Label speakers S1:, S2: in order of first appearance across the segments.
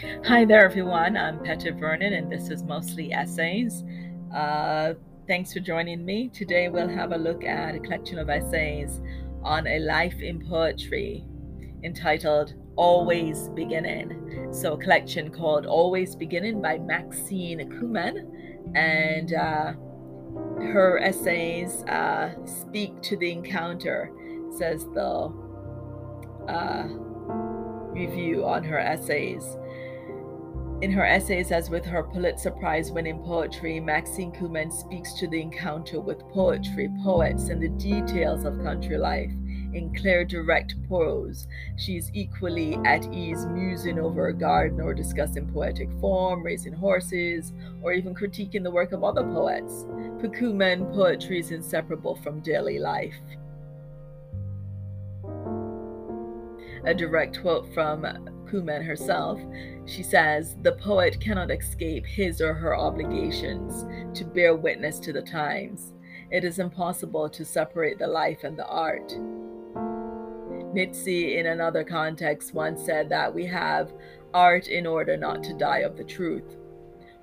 S1: Hi there, everyone. I'm Petra Vernon, and this is mostly essays. Uh, thanks for joining me. Today, we'll have a look at a collection of essays on a life in poetry entitled Always Beginning. So, a collection called Always Beginning by Maxine Kumin. And uh, her essays uh, speak to the encounter, says the uh, review on her essays. In her essays, as with her Pulitzer Prize winning poetry, Maxine Kumin speaks to the encounter with poetry, poets, and the details of country life. In clear, direct prose, she is equally at ease musing over a garden or discussing poetic form, raising horses, or even critiquing the work of other poets. For Kumin, poetry is inseparable from daily life. A direct quote from Kumin herself, she says, The poet cannot escape his or her obligations to bear witness to the times. It is impossible to separate the life and the art. Nietzsche, in another context, once said that we have art in order not to die of the truth.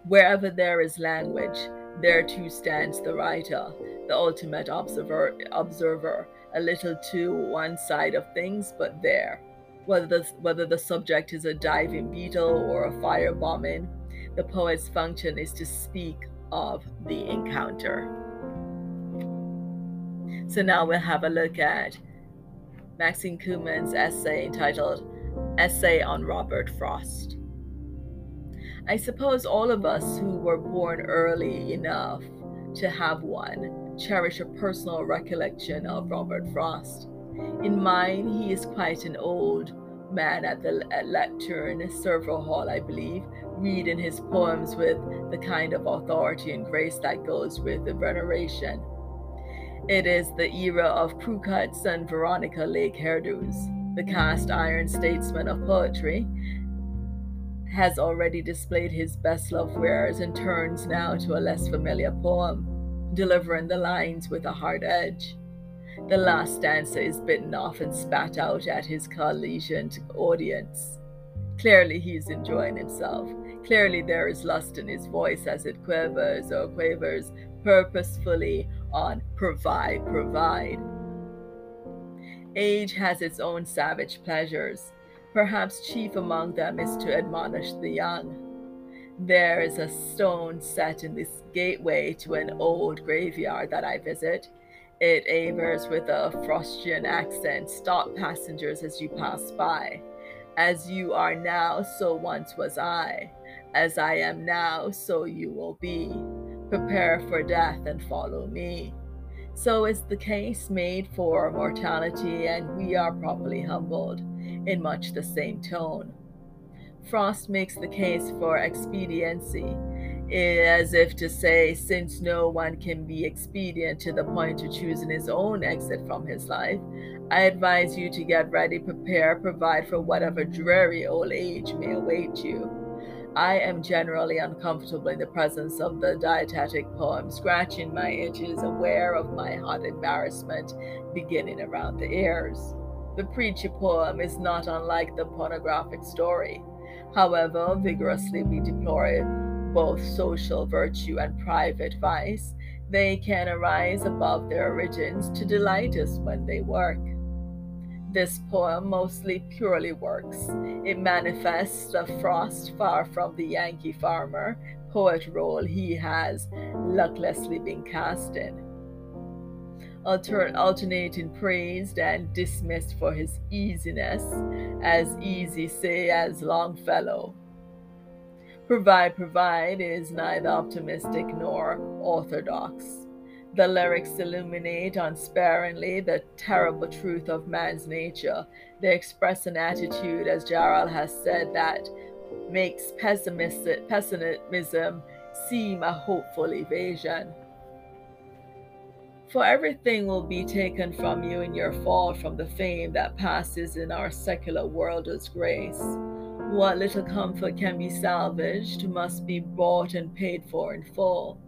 S1: Wherever there is language, there too stands the writer, the ultimate observer, observer, a little to one side of things, but there. Whether the, whether the subject is a diving beetle or a fire bombing, the poet's function is to speak of the encounter. So now we'll have a look at Maxine Kumin's essay entitled Essay on Robert Frost. I suppose all of us who were born early enough to have one cherish a personal recollection of Robert Frost. In mine, he is quite an old man at the at lectern, Sever Hall, I believe, reading his poems with the kind of authority and grace that goes with the veneration. It is the era of crew cuts and Veronica Lake hairdos. The cast iron statesman of poetry has already displayed his best love wares and turns now to a less familiar poem, delivering the lines with a hard edge. The last stanza is bitten off and spat out at his collegiate audience. Clearly, he is enjoying himself. Clearly, there is lust in his voice as it quivers or quavers purposefully on provide, provide. Age has its own savage pleasures. Perhaps chief among them is to admonish the young. There is a stone set in this gateway to an old graveyard that I visit. It avers with a Frostian accent. Stop passengers as you pass by. As you are now, so once was I. As I am now, so you will be. Prepare for death and follow me. So is the case made for mortality, and we are properly humbled in much the same tone. Frost makes the case for expediency, eh, as if to say, since no one can be expedient to the point of choosing his own exit from his life, I advise you to get ready, prepare, provide for whatever dreary old age may await you. I am generally uncomfortable in the presence of the dietetic poem, scratching my itches, aware of my hot embarrassment beginning around the ears. The preachy poem is not unlike the pornographic story. However vigorously we deplore both social virtue and private vice, they can arise above their origins to delight us when they work. This poem mostly purely works. It manifests the frost far from the Yankee farmer, poet role he has lucklessly been cast in. Alter- alternating praised and dismissed for his easiness, as easy say as Longfellow. Provide, provide is neither optimistic nor orthodox. The lyrics illuminate unsparingly the terrible truth of man's nature. They express an attitude, as Jarrell has said, that makes pessimism seem a hopeful evasion. For everything will be taken from you in your fall from the fame that passes in our secular world as grace. What little comfort can be salvaged must be bought and paid for in full.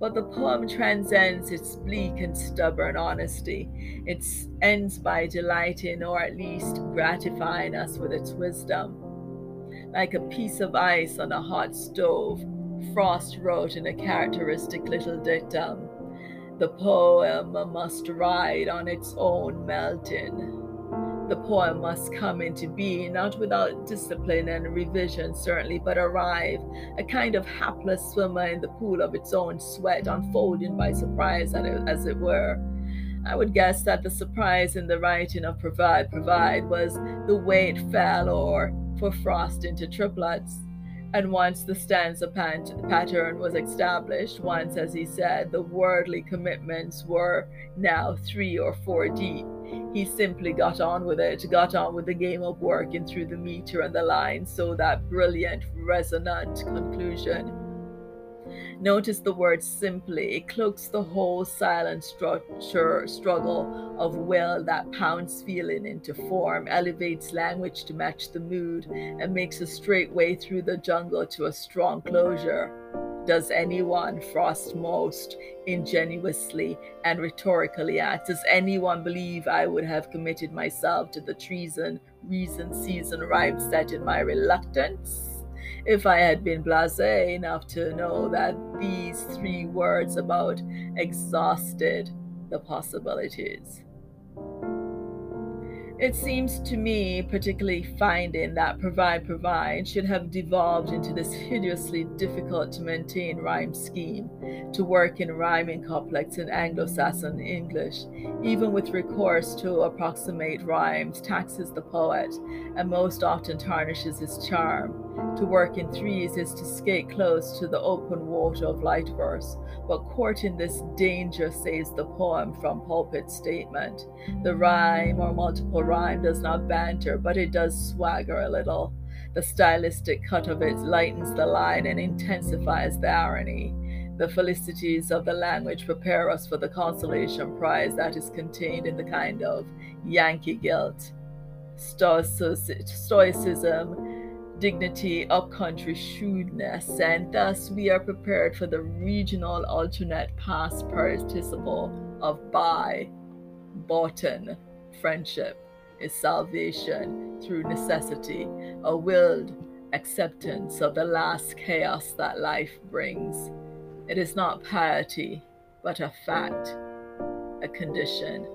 S1: But the poem transcends its bleak and stubborn honesty. It ends by delighting or at least gratifying us with its wisdom. like a piece of ice on a hot stove, Frost wrote in a characteristic little dictum The poem must ride on its own mountain. The poem must come into being, not without discipline and revision, certainly, but arrive, a kind of hapless swimmer in the pool of its own sweat, unfolding by surprise, as it were. I would guess that the surprise in the writing of Provide, Provide was the way it fell, or for Frost into triplets. And once the stanza pattern was established, once, as he said, the worldly commitments were now three or four deep, he simply got on with it, got on with the game of working through the meter and the line, so that brilliant, resonant conclusion Notice the word simply. It cloaks the whole silent structure, struggle of will that pounds feeling into form, elevates language to match the mood, and makes a straight way through the jungle to a strong closure. Does anyone, Frost most ingenuously and rhetorically ask, does anyone believe I would have committed myself to the treason, reason, season rhyme set in my reluctance? If I had been blase enough to know that these three words about exhausted the possibilities. It seems to me, particularly finding that Provide Provide should have devolved into this hideously difficult to maintain rhyme scheme, to work in rhyming complex in Anglo Saxon English, even with recourse to approximate rhymes, taxes the poet, and most often tarnishes his charm. To work in threes is to skate close to the open water of light verse, but courting this danger saves the poem from pulpit statement. The rhyme or multiple rhyme does not banter, but it does swagger a little. The stylistic cut of it lightens the line and intensifies the irony. The felicities of the language prepare us for the consolation prize that is contained in the kind of Yankee guilt. Stoicism dignity, upcountry shrewdness, and thus we are prepared for the regional alternate past participle of by, boughten, friendship is salvation through necessity, a willed acceptance of the last chaos that life brings. It is not piety, but a fact, a condition.